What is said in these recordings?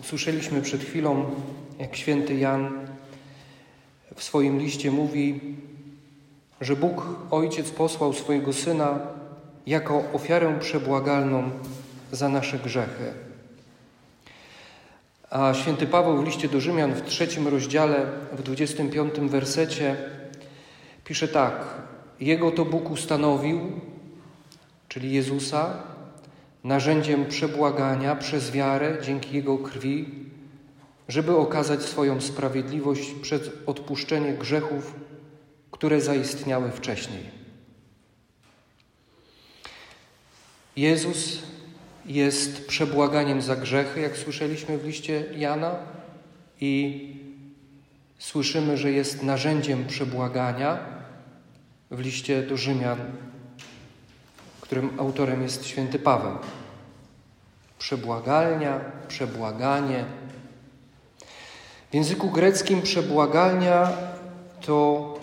Usłyszeliśmy przed chwilą, jak święty Jan w swoim liście mówi, że Bóg Ojciec posłał swojego Syna jako ofiarę przebłagalną za nasze grzechy. A święty Paweł w liście do Rzymian w trzecim rozdziale, w 25 wersecie pisze tak: Jego to Bóg ustanowił, czyli Jezusa, narzędziem przebłagania przez wiarę dzięki Jego krwi, żeby okazać swoją sprawiedliwość przez odpuszczenie grzechów, które zaistniały wcześniej. Jezus jest przebłaganiem za grzechy, jak słyszeliśmy w liście Jana, i słyszymy, że jest narzędziem przebłagania w liście do Rzymian, którym autorem jest święty Paweł. Przebłagalnia, przebłaganie. W języku greckim przebłagalnia to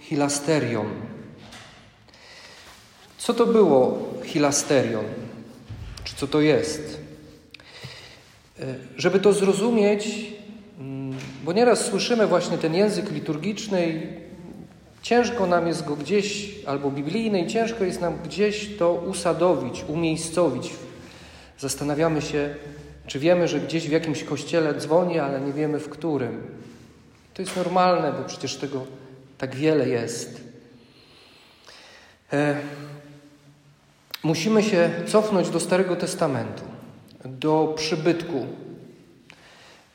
hilasterion. Co to było hilasterion? Czy co to jest? E, żeby to zrozumieć, mm, bo nieraz słyszymy właśnie ten język liturgiczny i ciężko nam jest go gdzieś, albo biblijny, i ciężko jest nam gdzieś to usadowić, umiejscowić. Zastanawiamy się, czy wiemy, że gdzieś w jakimś kościele dzwoni, ale nie wiemy w którym. To jest normalne, bo przecież tego tak wiele jest. E, musimy się cofnąć do Starego Testamentu, do przybytku,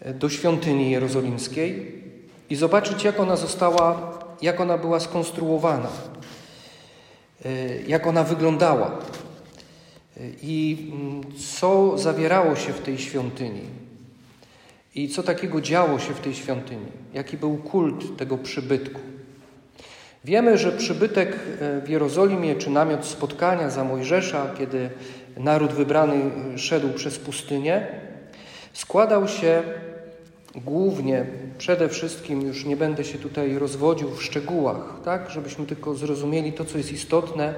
e, do świątyni jerozolimskiej i zobaczyć, jak ona została, jak ona była skonstruowana, e, jak ona wyglądała i mm, co zawierało się w tej świątyni. I co takiego działo się w tej świątyni? Jaki był kult tego przybytku? Wiemy, że przybytek e, w Jerozolimie, czy namiot spotkania za Mojżesza, kiedy naród wybrany szedł przez pustynię, składał się głównie, przede wszystkim, już nie będę się tutaj rozwodził w szczegółach, tak, żebyśmy tylko zrozumieli to, co jest istotne,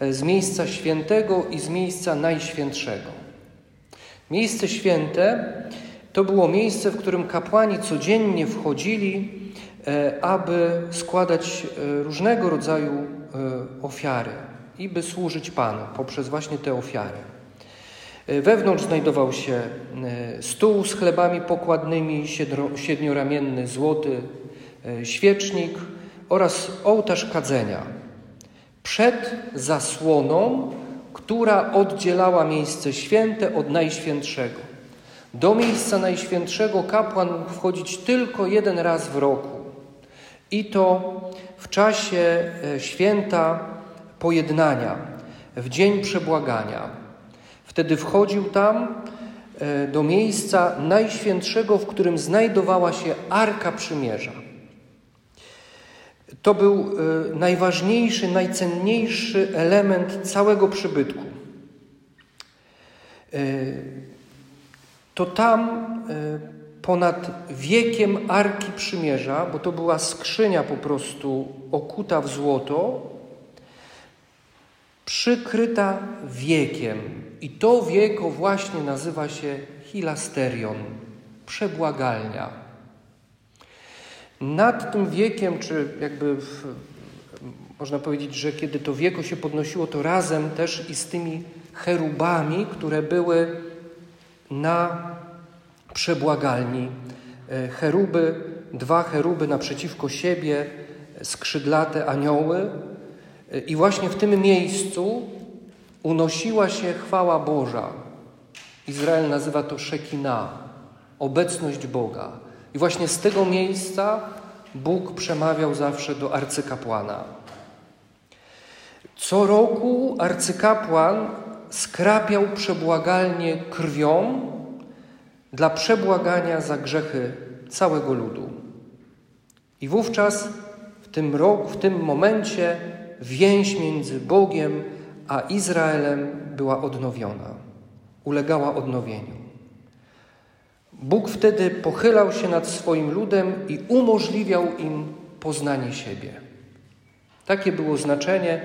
e, z miejsca świętego i z miejsca najświętszego. Miejsce święte to było miejsce, w którym kapłani codziennie wchodzili E, aby składać e, różnego rodzaju ofiary i by służyć Panu poprzez właśnie te ofiary. Wewnątrz znajdował się stół z chlebami pokładnymi, siedmioramienny złoty świecznik oraz ołtarz kadzenia. Przed zasłoną, która oddzielała miejsce święte od najświętszego. Do miejsca najświętszego kapłan mógł wchodzić tylko jeden raz w roku. I to w czasie e, święta pojednania, w dzień przebłagania. Wtedy wchodził tam e, do miejsca najświętszego, w którym znajdowała się Arka Przymierza. To był e, najważniejszy, najcenniejszy element całego przybytku. To tam ponad wiekiem Arki Przymierza, bo to była skrzynia po prostu okuta w złoto, przykryta wiekiem. I to wieko właśnie nazywa się hilasterion, przebłagalnia. Nad tym wiekiem, czy jakby w, można powiedzieć, że kiedy to wieko się podnosiło, to razem też i z tymi cherubami, które były na przebłagalni. E, cheruby, dwa cheruby naprzeciwko siebie, skrzydlate anioły. E, I właśnie w tym miejscu unosiła się chwała Boża. Izrael nazywa to Szekina, obecność Boga. I właśnie z tego miejsca Bóg przemawiał zawsze do arcykapłana. Co roku arcykapłan skrapiał przebłagalnie krwią dla przebłagania za grzechy całego ludu. I wówczas w tym, roku, w tym momencie więź między Bogiem a Izraelem była odnowiona, ulegała odnowieniu. Bóg wtedy pochylał się nad swoim ludem i umożliwiał im poznanie siebie. Takie było znaczenie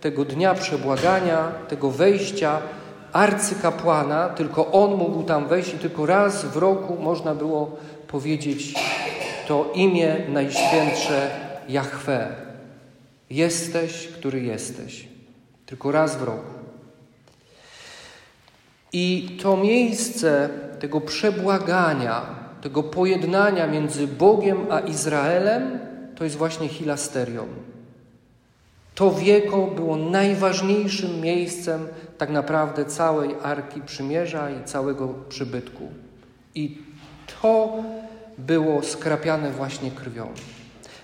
tego dnia przebłagania, tego wejścia arcykapłana, tylko on mógł tam wejść i tylko raz w roku można było powiedzieć to imię najświętsze Jahwe. Jesteś, który jesteś. Tylko raz w roku. I to miejsce tego przebłagania, tego pojednania między Bogiem a Izraelem, to jest właśnie hilasterion. To wieko było najważniejszym miejscem tak naprawdę całej Arki Przymierza i całego przybytku. I to było skrapiane właśnie krwią.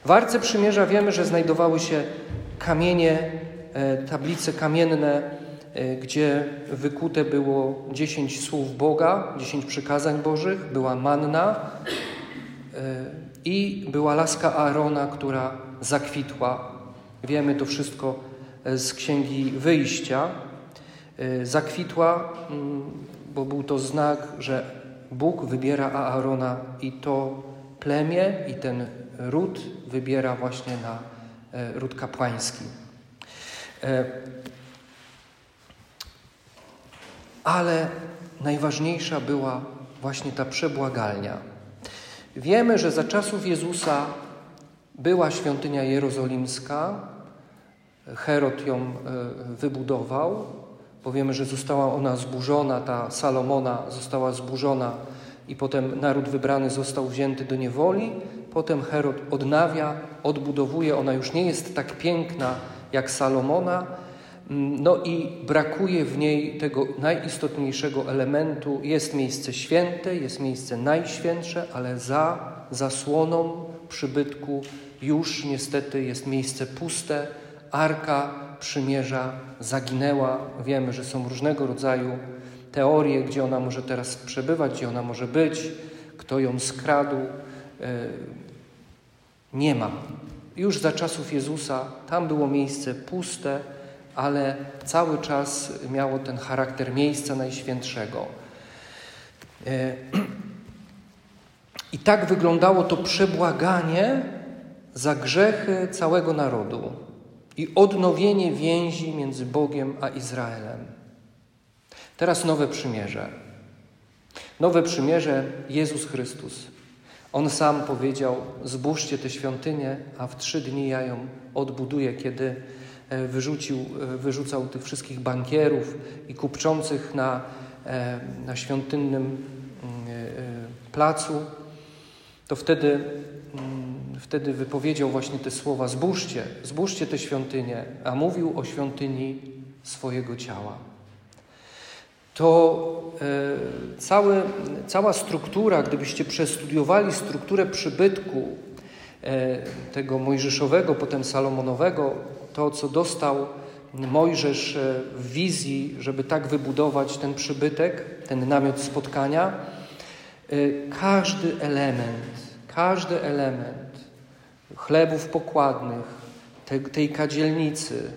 W Arce Przymierza wiemy, że znajdowały się kamienie, tablice kamienne, e, gdzie wykute było dziesięć słów Boga, dziesięć przykazań Bożych, była manna e, i była laska Aarona, która zakwitła. Wiemy to wszystko z Księgi Wyjścia. Zakwitła, mm, bo był to znak, że Bóg wybiera Aarona i to plemię i ten ród wybiera właśnie na e, ród kapłański. E, ale najważniejsza była właśnie ta przebłagalnia. Wiemy, że za czasów Jezusa była świątynia jerozolimska. Herod ją e, wybudował, bo wiemy, że została ona zburzona, ta Salomona została zburzona i potem naród wybrany został wzięty do niewoli. Potem Herod odnawia, odbudowuje. Ona już nie jest tak piękna jak Salomona. No i brakuje w niej tego najistotniejszego elementu. Jest miejsce święte, jest miejsce najświętsze, ale za zasłoną przybytku już niestety jest miejsce puste. Arka przymierza zaginęła. Wiemy, że są różnego rodzaju teorie, gdzie ona może teraz przebywać, gdzie ona może być, kto ją skradł. E, nie ma. Już za czasów Jezusa tam było miejsce puste, ale cały czas miało ten charakter miejsca najświętszego. E, I tak wyglądało to przebłaganie za grzechy całego narodu i odnowienie więzi między Bogiem a Izraelem. Teraz nowe przymierze. Nowe przymierze Jezus Chrystus. On sam powiedział: Zbóżcie tę świątynię, a w trzy dni ja ją odbuduję, kiedy e, wyrzucił, e, wyrzucał tych wszystkich bankierów i kupczących na, e, na świątynnym mm, placu. To wtedy, mm, wtedy wypowiedział właśnie te słowa: Zbóżcie, zbóżcie tę świątynię, a mówił o świątyni swojego ciała to e, cała struktura, gdybyście przestudiowali strukturę przybytku e, tego mojżeszowego, potem salomonowego, to co dostał Mojżesz e, w wizji, żeby tak wybudować ten przybytek, ten namiot spotkania, każdy element, każdy element chlebów pokładnych, tej kadzielnicy,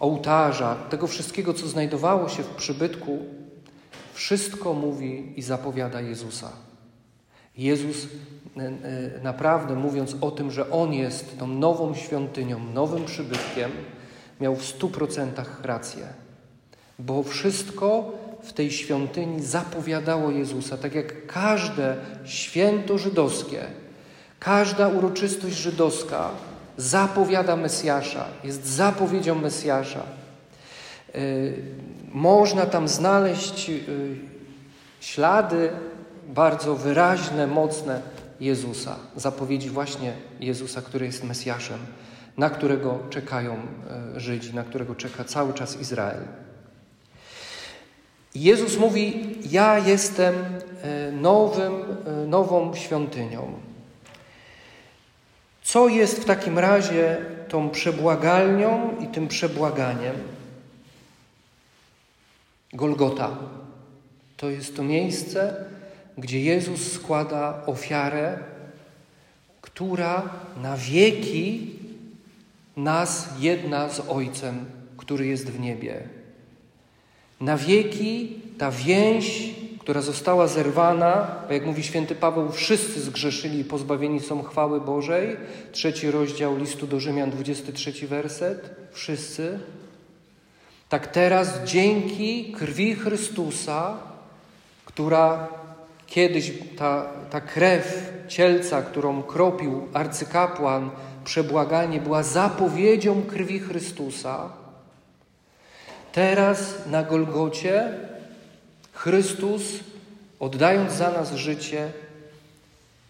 ołtarza, tego wszystkiego, co znajdowało się w przybytku, wszystko mówi i zapowiada Jezusa. Jezus e, e, naprawdę mówiąc o tym, że On jest tą nową świątynią, nowym przybytkiem, miał w stu procentach rację. Bo wszystko w tej świątyni zapowiadało Jezusa, tak jak każde święto żydowskie, każda uroczystość żydowska zapowiada Mesjasza, jest zapowiedzią Mesjasza. Y, można tam znaleźć y, ślady bardzo wyraźne, mocne Jezusa, zapowiedzi właśnie Jezusa, który jest Mesjaszem, na którego czekają y, Żydzi, na którego czeka cały czas Izrael. Jezus mówi: Ja jestem nowym, nową świątynią. Co jest w takim razie tą przebłagalnią i tym przebłaganiem? Golgota. To jest to miejsce, gdzie Jezus składa ofiarę, która na wieki nas jedna z Ojcem, który jest w niebie. Na wieki ta więź która została zerwana, bo jak mówi święty Paweł, wszyscy zgrzeszyli i pozbawieni są chwały Bożej. Trzeci rozdział listu do Rzymian, 23 werset. Wszyscy. Tak teraz dzięki krwi Chrystusa, która kiedyś ta, ta krew cielca, którą kropił arcykapłan przebłaganie, była zapowiedzią krwi Chrystusa. Teraz na Golgocie Chrystus, oddając za nas życie,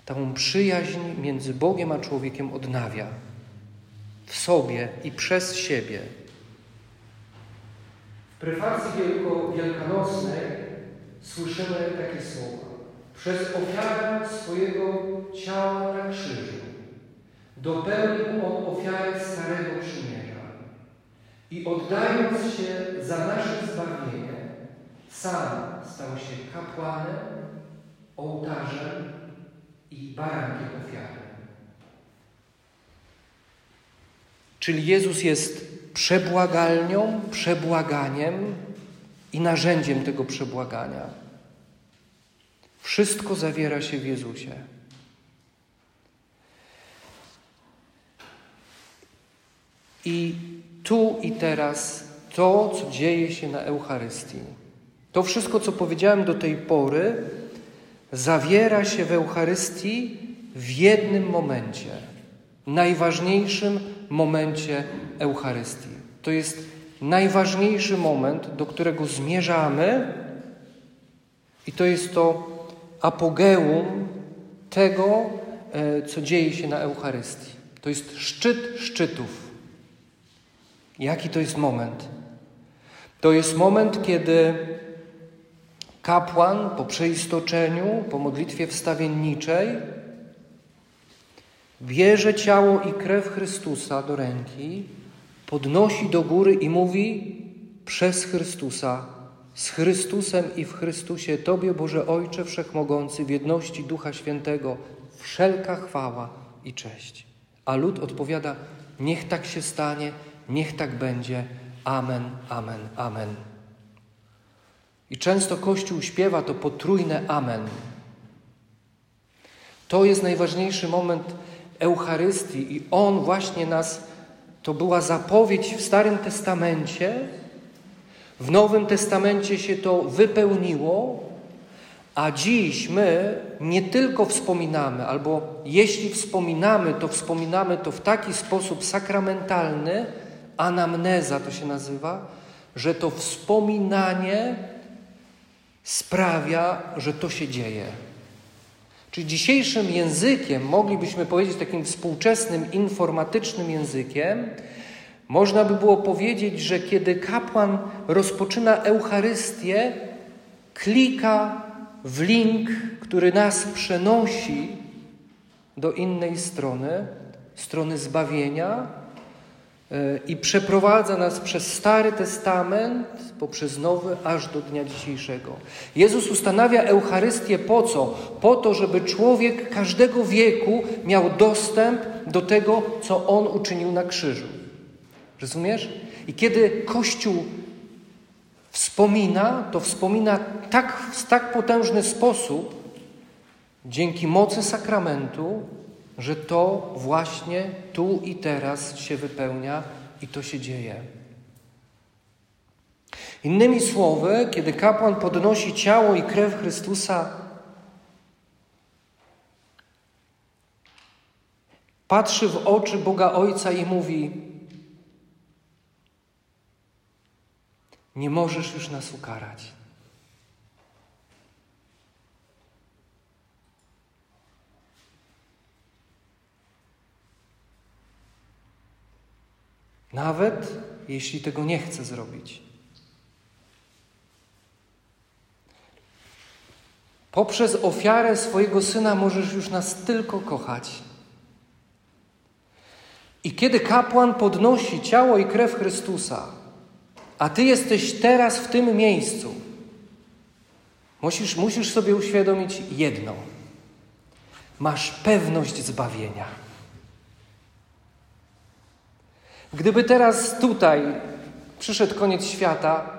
tą przyjaźń między Bogiem a człowiekiem odnawia w sobie i przez siebie. W prefacji wielkanocnej słyszymy takie słowa. Przez ofiarę swojego ciała na krzyżu dopełnił On ofiarę Starego Przymierza i oddając się za nasze zbawienie, sam stał się kapłanem, ołtarzem i barankiem ofiary. Czyli Jezus jest przebłagalnią, przebłaganiem i narzędziem tego przebłagania. Wszystko zawiera się w Jezusie. I tu i teraz to, co dzieje się na Eucharystii, to wszystko, co powiedziałem do tej pory, zawiera się w Eucharystii w jednym momencie, najważniejszym momencie Eucharystii. To jest najważniejszy moment, do którego zmierzamy, i to jest to apogeum tego, e, co dzieje się na Eucharystii. To jest szczyt szczytów. Jaki to jest moment? To jest moment, kiedy kapłan po przeistoczeniu, po modlitwie wstawienniczej, bierze ciało i krew Chrystusa do ręki, podnosi do góry i mówi przez Chrystusa, z Chrystusem i w Chrystusie Tobie, Boże Ojcze Wszechmogący, w jedności Ducha Świętego, wszelka chwała i cześć. A lud odpowiada: Niech tak się stanie, niech tak będzie. Amen, amen, amen. I często Kościół śpiewa to potrójne Amen. To jest najważniejszy moment Eucharystii i On właśnie nas, to była zapowiedź w Starym Testamencie, w Nowym Testamencie się to wypełniło, a dziś my nie tylko wspominamy, albo jeśli wspominamy, to wspominamy to w taki sposób sakramentalny, anamneza to się nazywa, że to wspominanie sprawia, że to się dzieje. Czyli dzisiejszym językiem, moglibyśmy powiedzieć takim współczesnym, informatycznym językiem, można by było powiedzieć, że kiedy kapłan rozpoczyna Eucharystię, klika w link, który nas przenosi do innej strony, strony zbawienia, i przeprowadza nas przez Stary Testament, poprzez Nowy, aż do dnia dzisiejszego. Jezus ustanawia Eucharystię po co? Po to, żeby człowiek każdego wieku miał dostęp do tego, co On uczynił na krzyżu. Rozumiesz? I kiedy Kościół wspomina, to wspomina tak, w tak potężny sposób, dzięki mocy sakramentu, że to właśnie tu i teraz się wypełnia i to się dzieje. Innymi słowy, kiedy kapłan podnosi ciało i krew Chrystusa, patrzy w oczy Boga Ojca i mówi: Nie możesz już nas ukarać. Nawet jeśli tego nie chce zrobić. Poprzez ofiarę swojego syna możesz już nas tylko kochać. I kiedy kapłan podnosi ciało i krew Chrystusa, a ty jesteś teraz w tym miejscu, musisz, musisz sobie uświadomić jedno: masz pewność zbawienia. Gdyby teraz tutaj przyszedł koniec świata,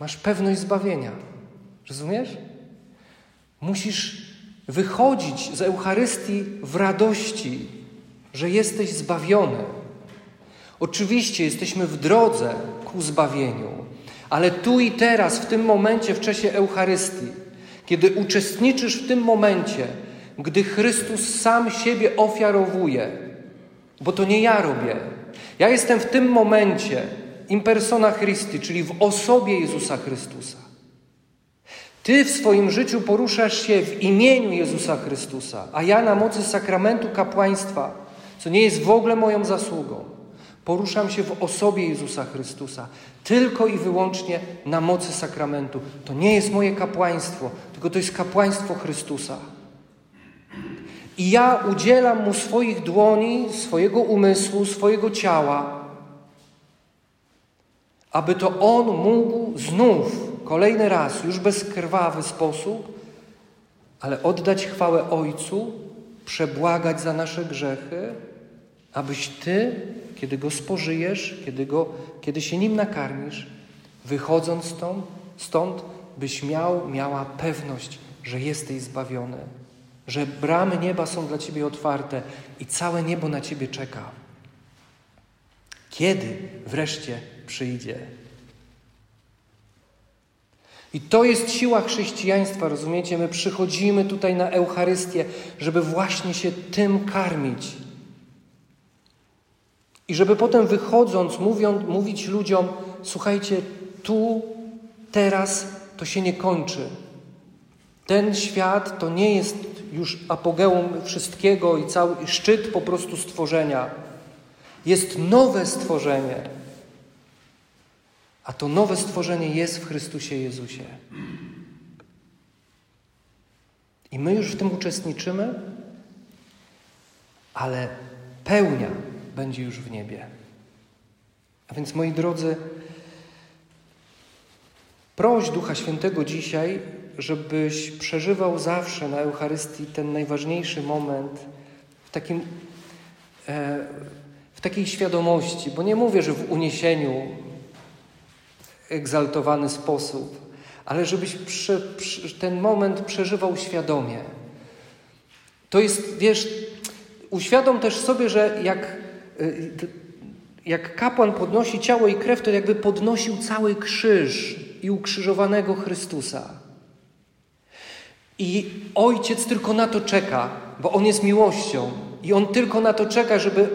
masz pewność zbawienia. Rozumiesz? Musisz wychodzić z Eucharystii w radości, że jesteś zbawiony. Oczywiście jesteśmy w drodze ku zbawieniu, ale tu i teraz, w tym momencie, w czasie Eucharystii, kiedy uczestniczysz w tym momencie, gdy Chrystus sam siebie ofiarowuje, bo to nie ja robię. Ja jestem w tym momencie in persona Christi, czyli w osobie Jezusa Chrystusa. Ty w swoim życiu poruszasz się w imieniu Jezusa Chrystusa, a ja na mocy sakramentu kapłaństwa, co nie jest w ogóle moją zasługą, poruszam się w osobie Jezusa Chrystusa, tylko i wyłącznie na mocy sakramentu. To nie jest moje kapłaństwo, tylko to jest kapłaństwo Chrystusa. I ja udzielam mu swoich dłoni, swojego umysłu, swojego ciała, aby to on mógł znów kolejny raz, już bez krwawy sposób, ale oddać chwałę Ojcu, przebłagać za nasze grzechy, abyś Ty, kiedy Go spożyjesz, kiedy, go, kiedy się Nim nakarmisz, wychodząc stąd, stąd, byś miał, miała pewność, że jesteś zbawiony, że bramy nieba są dla Ciebie otwarte i całe niebo na Ciebie czeka. Kiedy wreszcie przyjdzie? I to jest siła chrześcijaństwa, rozumiecie? My przychodzimy tutaj na Eucharystię, żeby właśnie się tym karmić. I żeby potem wychodząc, mówią, mówić ludziom: Słuchajcie, tu, teraz to się nie kończy. Ten świat to nie jest już apogeum wszystkiego i cały szczyt po prostu stworzenia. Jest nowe stworzenie. A to nowe stworzenie jest w Chrystusie Jezusie. I my już w tym uczestniczymy, ale pełnia będzie już w niebie. A więc, moi drodzy, proś Ducha Świętego dzisiaj, żebyś przeżywał zawsze na Eucharystii ten najważniejszy moment w takim. E, w takiej świadomości, bo nie mówię, że w uniesieniu egzaltowany sposób, ale żebyś ten moment przeżywał świadomie. To jest, wiesz, uświadom też sobie, że jak, y, jak kapłan podnosi ciało i krew, to jakby podnosił cały krzyż i ukrzyżowanego Chrystusa. I ojciec tylko na to czeka, bo on jest miłością, i on tylko na to czeka, żeby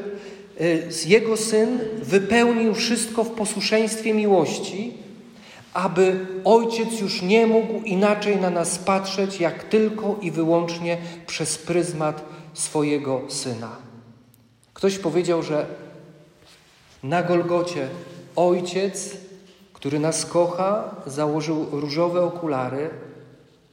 y, jego syn wypełnił wszystko w posłuszeństwie miłości aby Ojciec już nie mógł inaczej na nas patrzeć, jak tylko i wyłącznie przez pryzmat swojego Syna. Ktoś powiedział, że na Golgocie Ojciec, który nas kocha, założył różowe okulary,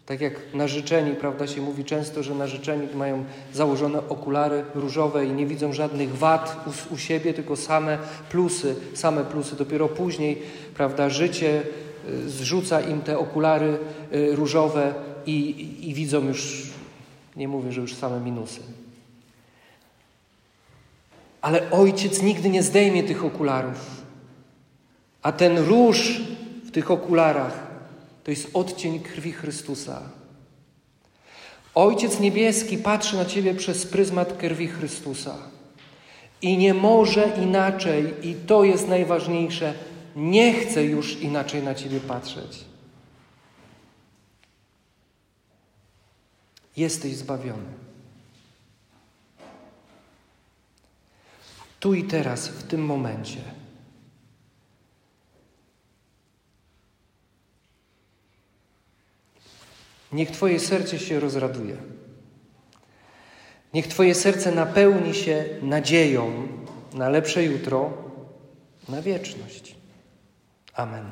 tak jak narzeczeni, prawda, się mówi często, że narzeczeni mają założone okulary różowe i nie widzą żadnych wad u, u siebie, tylko same plusy, same plusy. Dopiero później, prawda, życie zrzuca im te okulary y, różowe i, i, i widzą już, nie mówię, że już same minusy. Ale ojciec nigdy nie zdejmie tych okularów. A ten róż w tych okularach to jest odcień krwi Chrystusa. Ojciec Niebieski patrzy na Ciebie przez pryzmat krwi Chrystusa. I nie może inaczej, i to jest najważniejsze, nie chcę już inaczej na Ciebie patrzeć. Jesteś zbawiony. Tu i teraz, w tym momencie. Niech Twoje serce się rozraduje. Niech Twoje serce napełni się nadzieją na lepsze jutro, na wieczność. Amen.